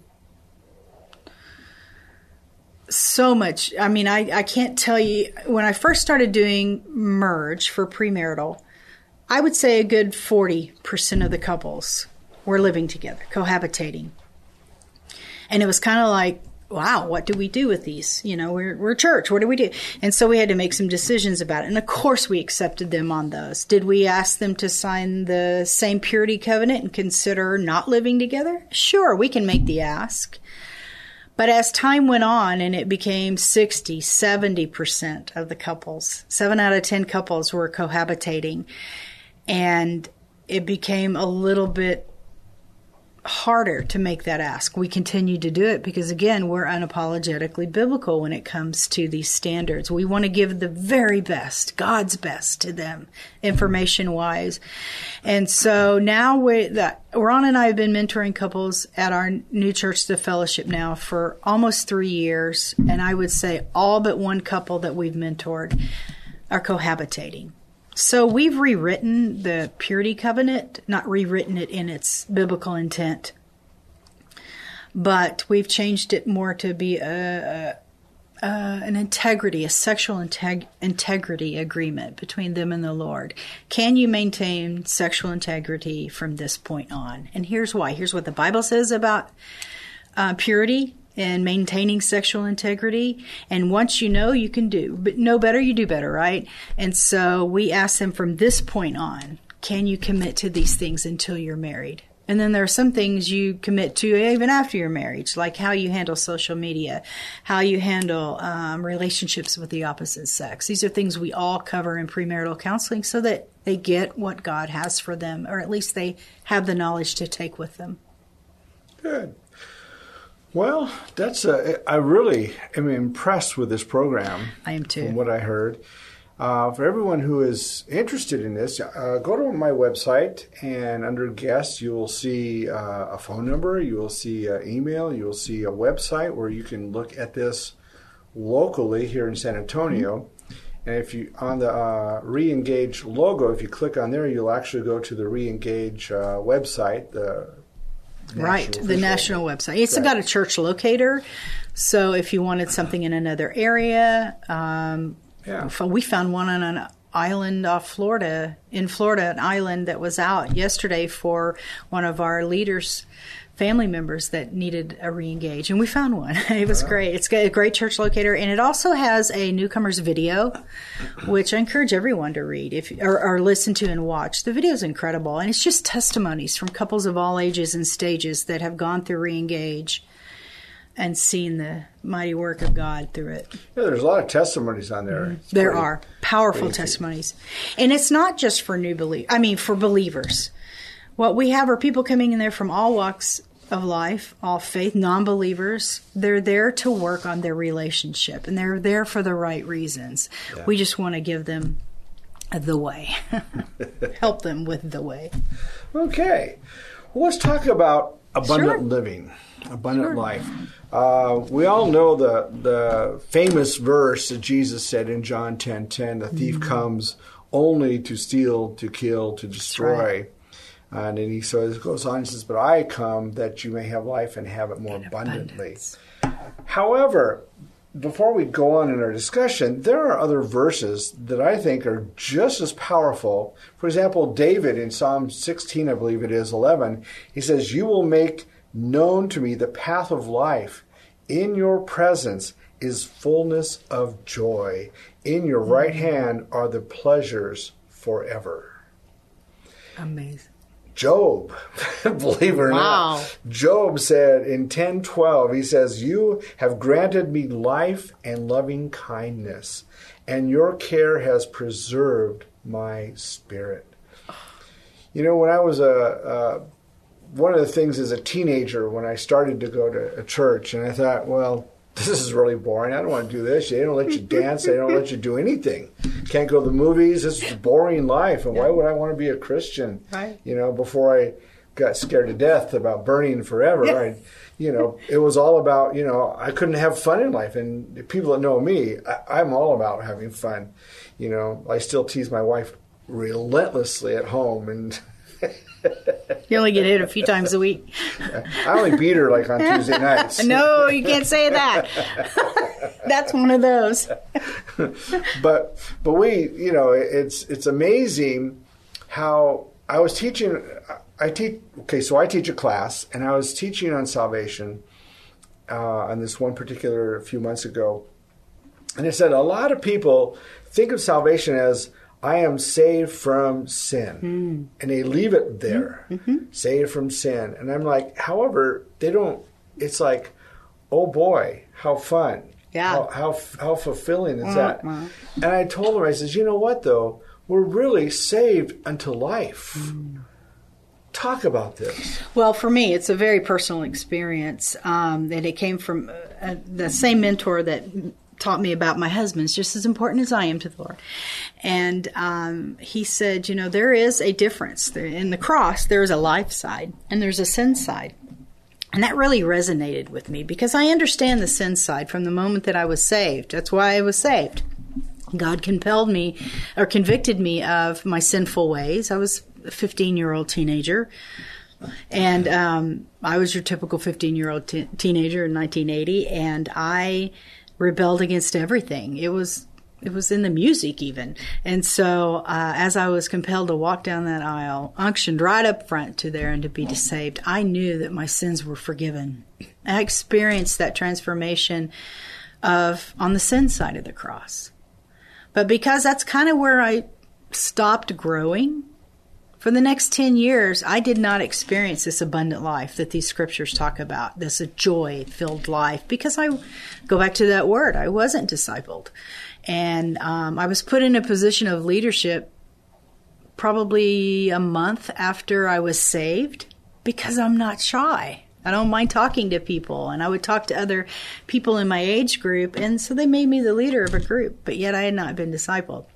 so much. I mean, I, I can't tell you when I first started doing merge for premarital, I would say a good forty percent of the couples were living together, cohabitating, and it was kind of like wow, what do we do with these? You know, we're, we're church. What do we do? And so we had to make some decisions about it. And of course, we accepted them on those. Did we ask them to sign the same purity covenant and consider not living together? Sure, we can make the ask. But as time went on and it became 60, 70% of the couples, seven out of 10 couples were cohabitating. And it became a little bit harder to make that ask. We continue to do it because, again, we're unapologetically biblical when it comes to these standards. We want to give the very best, God's best to them, information wise. And so now we, that, Ron and I have been mentoring couples at our new church, the fellowship, now for almost three years. And I would say all but one couple that we've mentored are cohabitating. So we've rewritten the purity covenant, not rewritten it in its biblical intent, but we've changed it more to be a, a, an integrity, a sexual integ- integrity agreement between them and the Lord. Can you maintain sexual integrity from this point on? And here's why. Here's what the Bible says about uh, purity and maintaining sexual integrity. And once you know, you can do. But know better, you do better, right? And so we ask them from this point on, can you commit to these things until you're married? And then there are some things you commit to even after your marriage, like how you handle social media, how you handle um, relationships with the opposite sex. These are things we all cover in premarital counseling so that they get what God has for them, or at least they have the knowledge to take with them. Good. Well, that's a, I really am impressed with this program. I am too. From what I heard. Uh, for everyone who is interested in this, uh, go to my website and under guests, you will see uh, a phone number, you will see an email, you will see a website where you can look at this locally here in San Antonio. Mm-hmm. And if you on the uh, Reengage logo, if you click on there, you'll actually go to the Reengage uh, website, the right, the national website. It's right. got a church locator. So if you wanted something in another area, um, yeah. we found one on an island off Florida, in Florida, an island that was out yesterday for one of our leaders family members that needed a re-engage and we found one it was great it's a great church locator and it also has a newcomers video which i encourage everyone to read if or, or listen to and watch the video is incredible and it's just testimonies from couples of all ages and stages that have gone through re-engage and seen the mighty work of God through it. Yeah, there's a lot of testimonies on there. Mm-hmm. There pretty, are powerful testimonies, and it's not just for new believe. I mean, for believers. What we have are people coming in there from all walks of life, all faith, non believers. They're there to work on their relationship and they're there for the right reasons. Yeah. We just want to give them the way, help them with the way. Okay. Well, let's talk about abundant sure. living, abundant sure. life. Uh, we all know the the famous verse that Jesus said in John 10:10, 10, 10, "The thief mm-hmm. comes only to steal, to kill, to destroy." Right. And then he says, goes on and says, But I come that you may have life and have it more abundantly. Abundance. However, before we go on in our discussion, there are other verses that I think are just as powerful. For example, David in Psalm 16, I believe it is, 11, he says, You will make known to me the path of life. In your presence is fullness of joy. In your right mm. hand are the pleasures forever. Amazing. Job, believe it or wow. not, Job said in 10:12, he says, "You have granted me life and loving kindness, and your care has preserved my spirit." You know, when I was a, a one of the things as a teenager when I started to go to a church, and I thought, well, this is really boring. I don't want to do this. They don't let you dance. They don't let you do anything. Can't go to the movies. This is a boring life. And why would I want to be a Christian? Right. You know, before I got scared to death about burning forever, yeah. I, you know, it was all about, you know, I couldn't have fun in life. And people that know me, I, I'm all about having fun. You know, I still tease my wife relentlessly at home and you only get hit a few times a week. I only beat her like on Tuesday nights. no, you can't say that. That's one of those. but but we, you know, it's it's amazing how I was teaching. I teach. Okay, so I teach a class, and I was teaching on salvation uh, on this one particular few months ago, and I said a lot of people think of salvation as I am saved from sin. Mm. And they leave it there, mm-hmm. saved from sin. And I'm like, however, they don't, it's like, oh boy, how fun. Yeah. How, how, how fulfilling is that? Mm-hmm. And I told her, I says, you know what though? We're really saved unto life. Mm. Talk about this. Well, for me, it's a very personal experience. Um, and it came from uh, the same mentor that taught me about my husband is just as important as I am to the Lord. And um, he said, you know, there is a difference. In the cross, there is a life side and there's a sin side. And that really resonated with me because I understand the sin side from the moment that I was saved. That's why I was saved. God compelled me or convicted me of my sinful ways. I was a 15 year old teenager. And um, I was your typical 15 year old t- teenager in 1980. And I rebelled against everything. It was it was in the music even. And so uh, as I was compelled to walk down that aisle, unctioned right up front to there and to be saved, I knew that my sins were forgiven. I experienced that transformation of on the sin side of the cross. But because that's kind of where I stopped growing For the next 10 years, I did not experience this abundant life that these scriptures talk about, this joy filled life, because I go back to that word, I wasn't discipled. And um, I was put in a position of leadership probably a month after I was saved because I'm not shy. I don't mind talking to people, and I would talk to other people in my age group, and so they made me the leader of a group, but yet I had not been discipled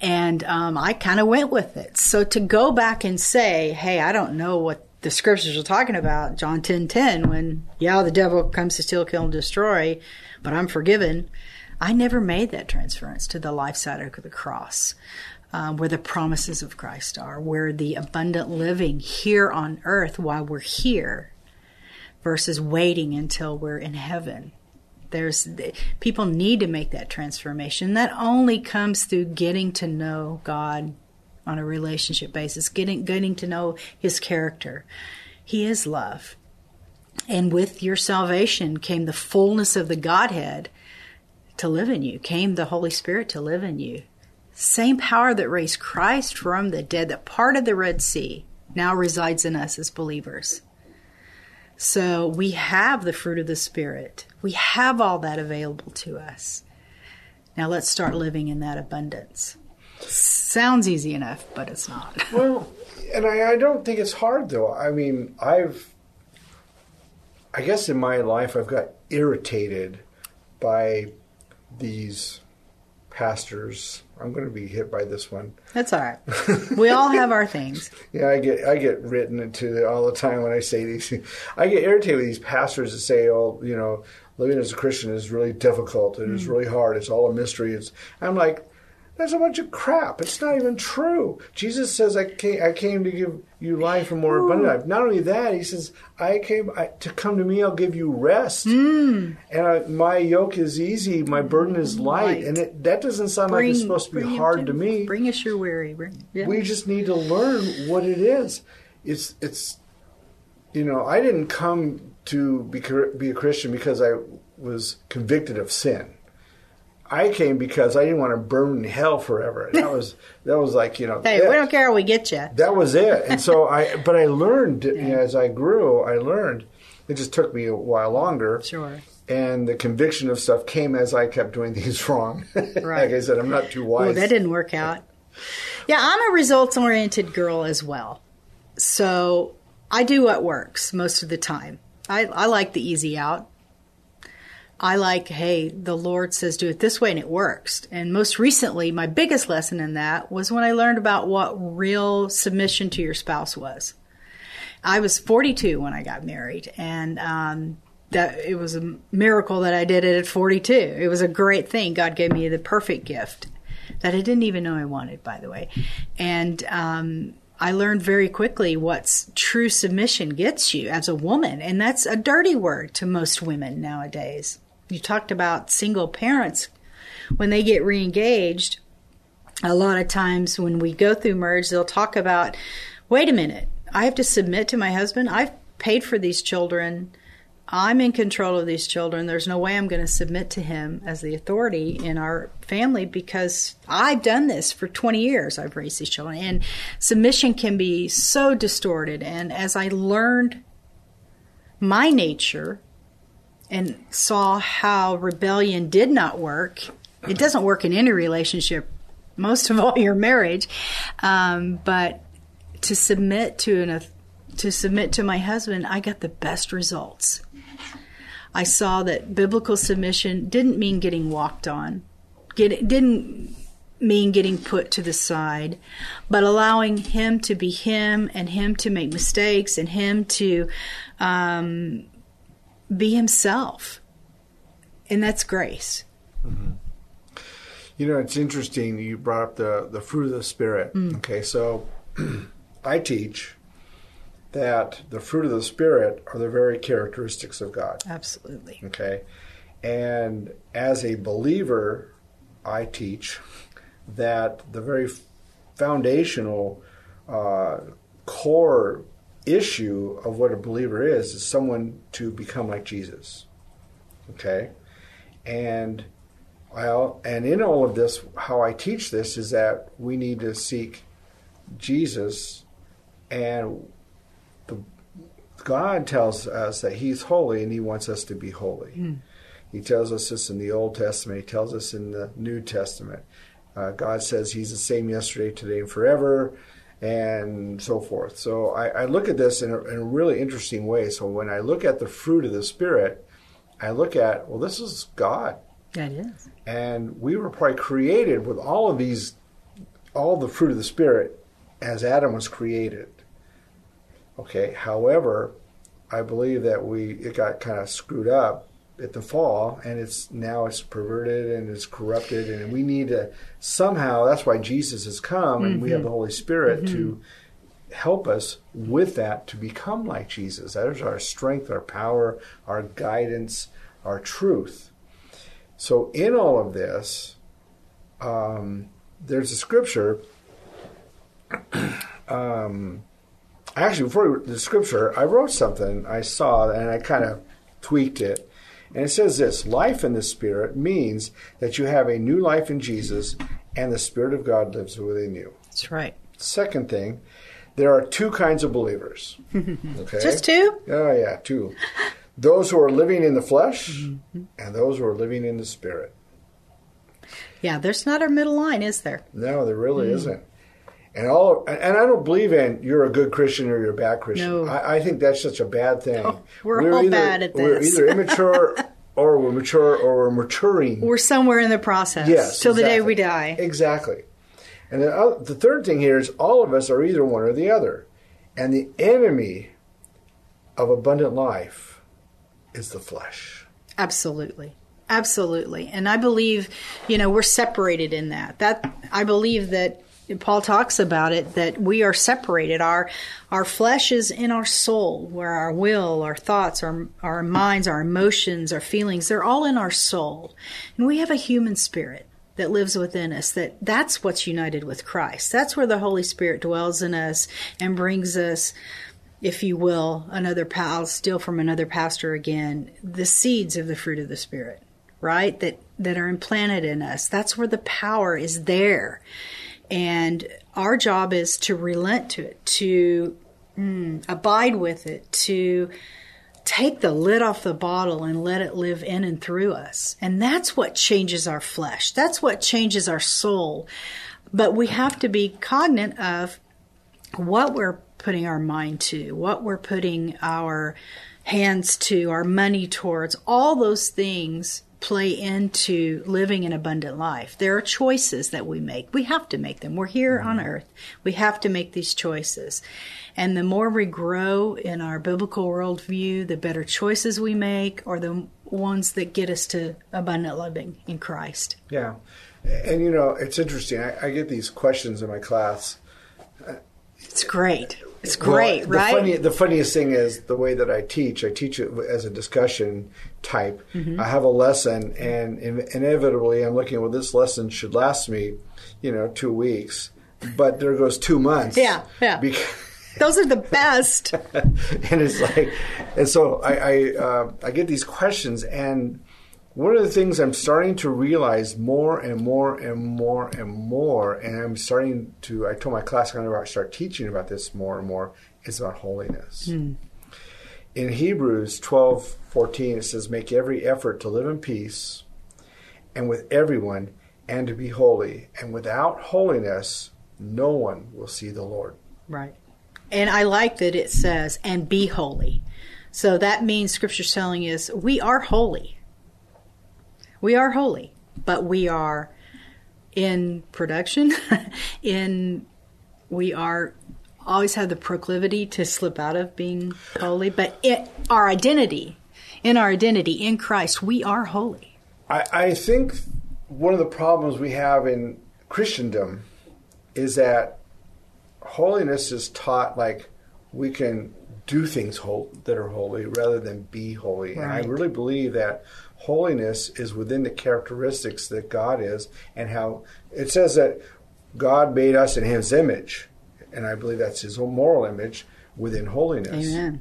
and um, I kind of went with it. So to go back and say, "Hey, I don't know what the scriptures are talking about," John ten ten, when yeah, the devil comes to steal, kill, and destroy, but I'm forgiven. I never made that transference to the life side of the cross. Um, where the promises of Christ are, where the abundant living here on earth while we're here versus waiting until we're in heaven. There's people need to make that transformation. That only comes through getting to know God on a relationship basis, getting getting to know His character. He is love, and with your salvation came the fullness of the Godhead to live in you. Came the Holy Spirit to live in you. Same power that raised Christ from the dead, that part of the Red Sea, now resides in us as believers. So we have the fruit of the Spirit. We have all that available to us. Now let's start living in that abundance. Sounds easy enough, but it's not. well, and I, I don't think it's hard though. I mean, I've, I guess in my life, I've got irritated by these pastors. I'm going to be hit by this one. That's all right. We all have our things. yeah, I get I get written into all the time when I say these. I get irritated with these pastors that say, "Oh, you know, living as a Christian is really difficult and mm. it's really hard. It's all a mystery." It's I'm like, that's a bunch of crap. It's not even true. Jesus says, I came, I came to give you life and more abundant life. Not only that, he says, I came I, to come to me, I'll give you rest. Mm. And I, my yoke is easy, my burden is light. light. And it, that doesn't sound bring, like it's supposed to be hard to, to, me. Bring us your weary. Bring, yeah. We just need to learn what it is. It's, it's, you know, I didn't come to be, be a Christian because I was convicted of sin. I came because I didn't want to burn in hell forever. That was that was like you know. Hey, we don't care. How we get you. That was it. And so I, but I learned yeah. you know, as I grew. I learned. It just took me a while longer. Sure. And the conviction of stuff came as I kept doing things wrong. Right. like I said, I'm not too wise. Well, that didn't work out. Yeah, I'm a results oriented girl as well. So I do what works most of the time. I, I like the easy out. I like, hey, the Lord says do it this way and it works. And most recently, my biggest lesson in that was when I learned about what real submission to your spouse was. I was 42 when I got married, and um, that it was a miracle that I did it at 42. It was a great thing. God gave me the perfect gift that I didn't even know I wanted, by the way. And um, I learned very quickly what's true submission gets you as a woman, and that's a dirty word to most women nowadays you talked about single parents when they get reengaged a lot of times when we go through merge they'll talk about wait a minute i have to submit to my husband. I've paid for these children. I'm in control of these children. There's no way i'm going to submit to him as the authority in our family because i've done this for 20 years. I've raised these children. And submission can be so distorted. And as i learned my nature and saw how rebellion did not work. It doesn't work in any relationship, most of all your marriage. Um, but to submit to an to submit to my husband, I got the best results. I saw that biblical submission didn't mean getting walked on. Get, didn't mean getting put to the side, but allowing him to be him and him to make mistakes and him to um, be himself. And that's grace. Mm-hmm. You know, it's interesting. You brought up the, the fruit of the Spirit. Mm. Okay, so I teach that the fruit of the Spirit are the very characteristics of God. Absolutely. Okay. And as a believer, I teach that the very foundational uh, core issue of what a believer is is someone to become like Jesus. Okay? And well, and in all of this, how I teach this is that we need to seek Jesus, and the, God tells us that He's holy and He wants us to be holy. He tells us this in the Old Testament. He tells us in the New Testament. Uh, God says He's the same yesterday, today, and forever, and so forth. So I, I look at this in a, in a really interesting way. So when I look at the fruit of the Spirit, I look at well, this is God, That is. and we were probably created with all of these, all the fruit of the Spirit, as Adam was created. Okay. However, I believe that we it got kind of screwed up at the fall, and it's now it's perverted and it's corrupted, and we need to somehow. That's why Jesus has come, and we have the Holy Spirit to help us with that to become like Jesus. That is our strength, our power, our guidance, our truth. So, in all of this, um, there's a scripture. um, actually, before the scripture, I wrote something I saw and I kind of tweaked it. And it says this life in the Spirit means that you have a new life in Jesus and the Spirit of God lives within you. That's right. Second thing, there are two kinds of believers. Okay? Just two? Oh, yeah, two. Those who are living in the flesh mm-hmm. and those who are living in the Spirit. Yeah, there's not a middle line, is there? No, there really mm. isn't. And all, and I don't believe in you're a good Christian or you're a bad Christian. No. I, I think that's such a bad thing. Oh, we're all either, bad at this. We're either immature or we're mature or we're maturing. We're somewhere in the process. Yes, Till the day we die. Exactly. And the, oth- the third thing here is all of us are either one or the other. And the enemy of abundant life is the flesh. Absolutely. Absolutely. And I believe, you know, we're separated in that. That I believe that Paul talks about it that we are separated. Our our flesh is in our soul, where our will, our thoughts, our our minds, our emotions, our feelings, they're all in our soul. And we have a human spirit that lives within us that that's what's united with Christ. That's where the Holy Spirit dwells in us and brings us if you will, another pa- I'll steal from another pastor again, the seeds of the fruit of the spirit, right? That that are implanted in us. That's where the power is there. And our job is to relent to it, to mm, abide with it, to take the lid off the bottle and let it live in and through us. And that's what changes our flesh. That's what changes our soul. But we have to be cognizant of what we're putting our mind to, what we're putting our hands to, our money towards, all those things play into living an abundant life. There are choices that we make. We have to make them. We're here on mm-hmm. earth. We have to make these choices. And the more we grow in our biblical worldview, the better choices we make are the ones that get us to abundant living in Christ. Yeah. And you know, it's interesting. I, I get these questions in my class. It's great. It's great, Well, the right? Funny, the funniest thing is the way that I teach. I teach it as a discussion type. Mm-hmm. I have a lesson, and in, inevitably, I'm looking. Well, this lesson should last me, you know, two weeks. But there goes two months. Yeah, yeah. Because, Those are the best. and it's like, and so I I, uh, I get these questions, and one of the things I'm starting to realize more and more and more and more, and I'm starting to, I told my class I'm going to start teaching about this more and more, is about holiness. Hmm. In Hebrews 12 14, it says, Make every effort to live in peace and with everyone and to be holy. And without holiness, no one will see the Lord. Right. And I like that it says, and be holy. So that means Scripture's telling us we are holy. We are holy, but we are in production, in we are always have the proclivity to slip out of being holy, but it, our identity, in our identity in Christ, we are holy. I, I think one of the problems we have in Christendom is that holiness is taught like we can do things whole, that are holy rather than be holy. And I really believe that holiness is within the characteristics that God is and how it says that God made us in his image. And I believe that's his moral image within holiness. Amen.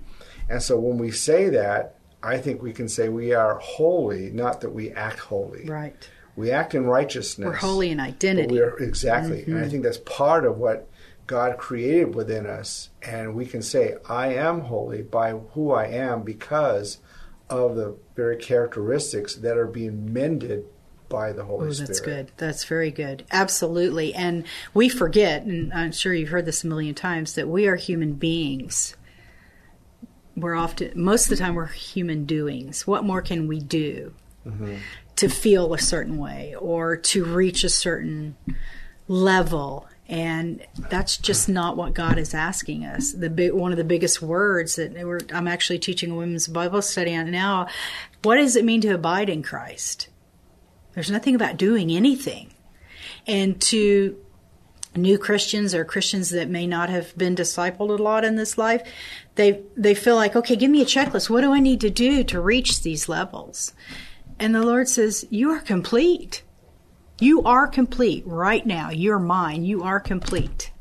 And so when we say that, I think we can say we are holy, not that we act holy. Right. We act in righteousness. We're holy in identity. We are exactly, and Mm-hmm. I think that's part of what God created within us, and we can say, I am holy by who I am because of the very characteristics that are being mended by the Holy Oh, Spirit. that's good. That's very good. Absolutely. And we forget, and I'm sure you've heard this a million times, that we are human beings. We're often, most of the time, we're human doings. What more can we do mm-hmm. to feel a certain way or to reach a certain level? And that's just not what God is asking us. The big, one of the biggest words that I'm actually teaching a women's Bible study on now. What does it mean to abide in Christ? There's nothing about doing anything. And to new Christians or Christians that may not have been discipled a lot in this life, they they feel like, okay, give me a checklist. What do I need to do to reach these levels? And the Lord says, you are complete. You are complete right now. You're mine. You are complete.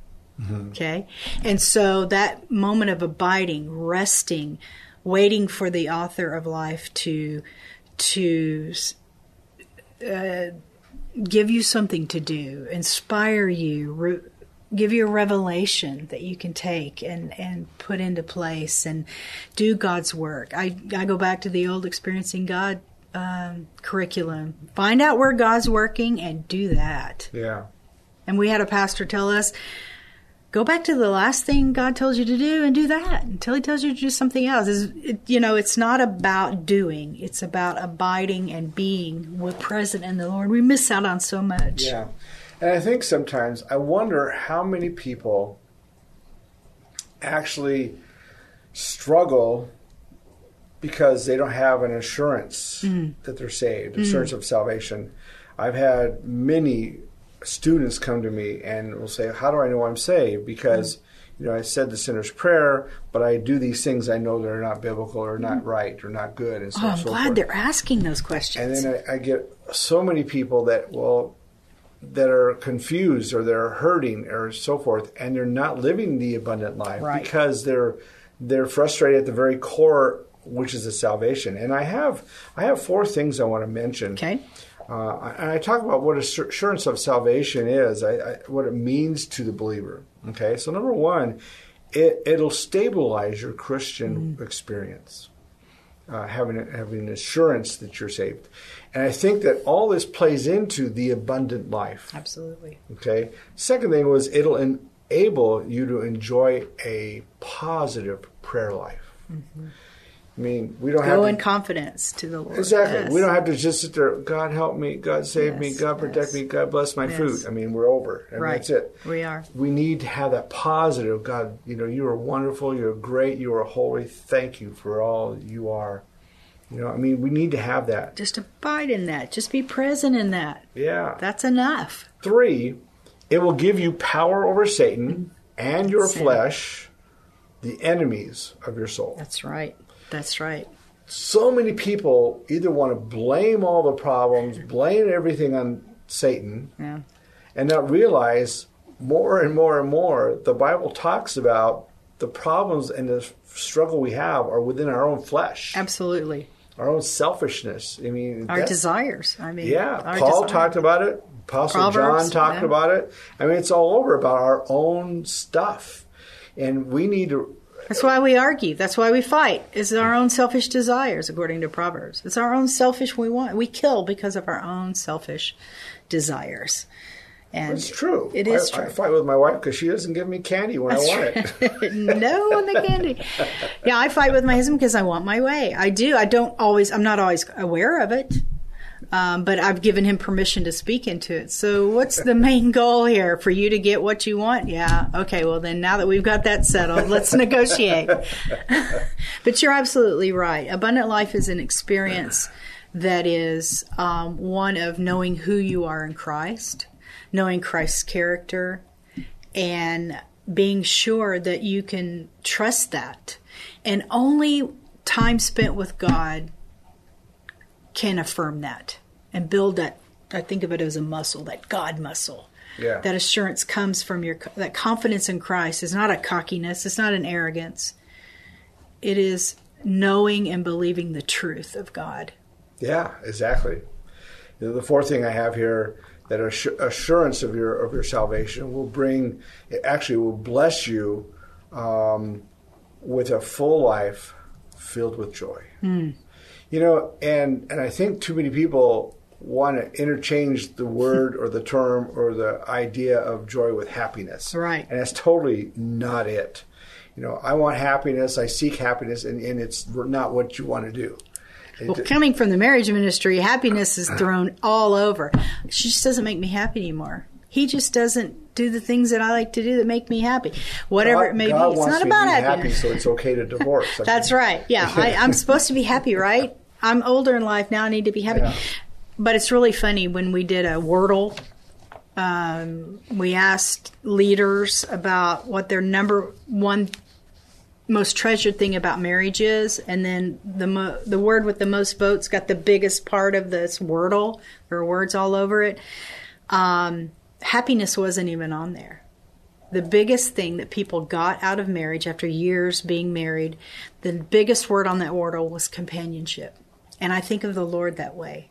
Okay? And so that moment of abiding, resting, waiting for the author of life to to uh, give you something to do, inspire you, re- give you a revelation that you can take and, and put into place and do God's work. I, I go back to the old experiencing God um, curriculum. Find out where God's working and do that. Yeah. And we had a pastor tell us, go back to the last thing God tells you to do and do that until He tells you to do something else. It's, it, you know, it's not about doing; it's about abiding and being with present in the Lord. We miss out on so much. Yeah. And I think sometimes I wonder how many people actually struggle because they don't have an assurance mm-hmm. that they're saved, mm-hmm. assurance of salvation. I've had many students come to me and will say, How do I know I'm saved? Because mm-hmm. you know, I said the sinner's prayer, but I do these things I know that are not biblical or not right or not good, and so Oh, I'm so glad forth. they're asking those questions. And then I, I get so many people that will that are confused or they're hurting or so forth, and they're not living the abundant life Right. because they're they're frustrated at the very core, which is the salvation. And I have I have four things I want to mention. okay. Uh, and I talk about what assurance of salvation is, I, I, what it means to the believer. Okay, so number one, it, it'll stabilize your Christian experience, uh, having having assurance that you're saved. And I think that all this plays into the abundant life. Absolutely. Okay. Second thing was it'll enable you to enjoy a positive prayer life. I mean, we don't have Go to, in confidence to the Lord. Exactly. Yes. We don't have to just sit there. God help me. God save me. God protect yes. me. God bless my Yes. food. I mean, we're over, and Right. that's it. We are. We need to have that positive. God, you know, you are wonderful. You're great. You are holy. Thank you for all you are. You know, I mean, we need to have that. Just abide in that. Just be present in that. Yeah. That's enough. Three, it will give you power over Satan and your Sin. flesh, the enemies of your soul. That's right. That's right. so many people either want to blame all the problems, blame everything on Satan, Yeah. and not realize more and more and more the Bible talks about the problems and the struggle we have are within our own flesh, Absolutely. our own selfishness. I mean, Our desires. I mean, Yeah, Paul desires. talked about it. Apostle Proverbs, John talked yeah. about it. I mean, it's all over about our own stuff, and we need to. That's why we argue. That's why we fight. Is our own selfish desires, according to Proverbs. It's our own selfish we want. We kill because of our own selfish desires. And It's true. It is I, true. I fight with my wife because she doesn't give me candy when I want it. no on the candy. Yeah, I fight with my husband because I want my way. I do. I don't always. I'm not always aware of it. Um, but I've given him permission to speak into it. So, what's the main goal here? For you to get what you want? Yeah. Okay. Well, then now that we've got that settled, let's negotiate. but you're absolutely right. Abundant life is an experience that is um, one of knowing who you are in Christ, knowing Christ's character, and being sure that you can trust that. And only time spent with God can affirm that and build that. I think of it as a muscle, that God muscle. Yeah. That assurance comes from your that confidence in Christ is not a cockiness, it's not an arrogance. It is knowing and believing the truth of God. Yeah, exactly. The fourth thing I have here that assurance of your of your salvation will bring it actually will bless you um, with a full life filled with joy. Mm. You know, and and I think too many people want to interchange the word or the term or the idea of joy with happiness. Right. And that's totally not it. You know, I want happiness, I seek happiness, and, and it's not what you want to do. Well, coming from the marriage ministry, happiness is thrown all over. She just doesn't make me happy anymore. He just doesn't do the things that I like to do that make me happy. Whatever God, it may God be, it's not about happy, happiness. so it's okay to divorce. That's right. Yeah, I, I'm supposed to be happy, right? I'm older in life now. I need to be happy. Yeah. But it's really funny when we did a Wordle. Um, we asked leaders about what their number one most treasured thing about marriage is, and then the mo- the word with the most votes got the biggest part of this Wordle. There are words all over it. Um, happiness wasn't even on there. The biggest thing that people got out of marriage after years being married, the biggest word on that Wordle was companionship. And I think of the Lord that way.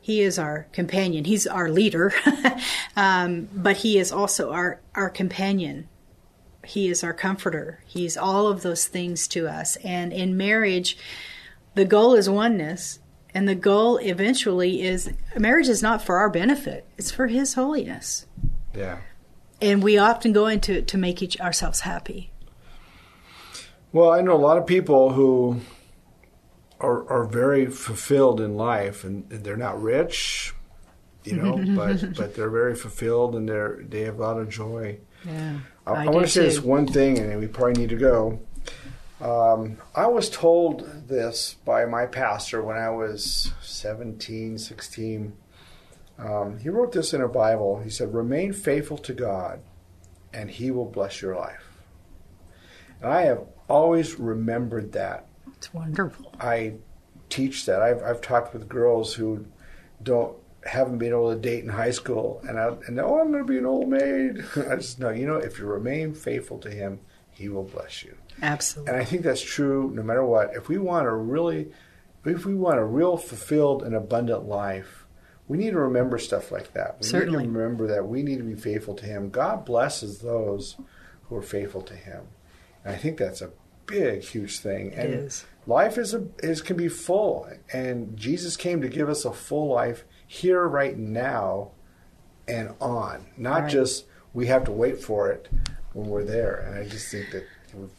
He is our companion. He's our leader, um, but he is also our, our companion. He is our comforter. He's all of those things to us. And in marriage, the goal is oneness. And the goal eventually is marriage is not for our benefit, it's for His holiness. Yeah. And we often go into it to make each ourselves happy. Well, I know a lot of people who are, are very fulfilled in life, and they're not rich, you know, but but they're very fulfilled and they're they have a lot of joy. Yeah, I, I, do want to say too. this one thing, and we probably need to go. Um, I was told this by my pastor when I was 17, 16. Um, he wrote this in a Bible. He said, Remain faithful to God, and He will bless your life. And I have always remembered that. It's wonderful. I teach that. I've, I've talked with girls who don't haven't been able to date in high school, and I and oh, I'm going to be an old maid. I just know, you know, if you remain faithful to Him, He will bless you. Absolutely. And I think that's true no matter what. If we want a really, if we want a real fulfilled and abundant life, we need to remember stuff like that. We Certainly. need to remember that we need to be faithful to Him. God blesses those who are faithful to Him. And I think that's a big, huge thing. And is. life is a is can be full, and Jesus came to give us a full life here, right now, and on. Not Right. just we have to wait for it when we're there. And I just think that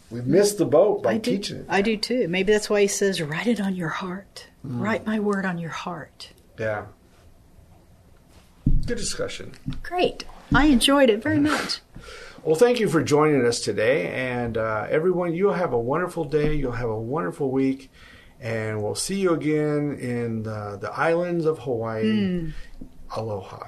we've, missed the boat by I do, teaching it. I do too. Maybe that's why he says, "Write it on your heart. Mm. Write my word on your heart." Yeah. Good discussion. Great. I enjoyed it very much. Well, thank you for joining us today. And uh, everyone, you'll have a wonderful day. You'll have a wonderful week. And we'll see you again in the, the islands of Hawaii. Aloha.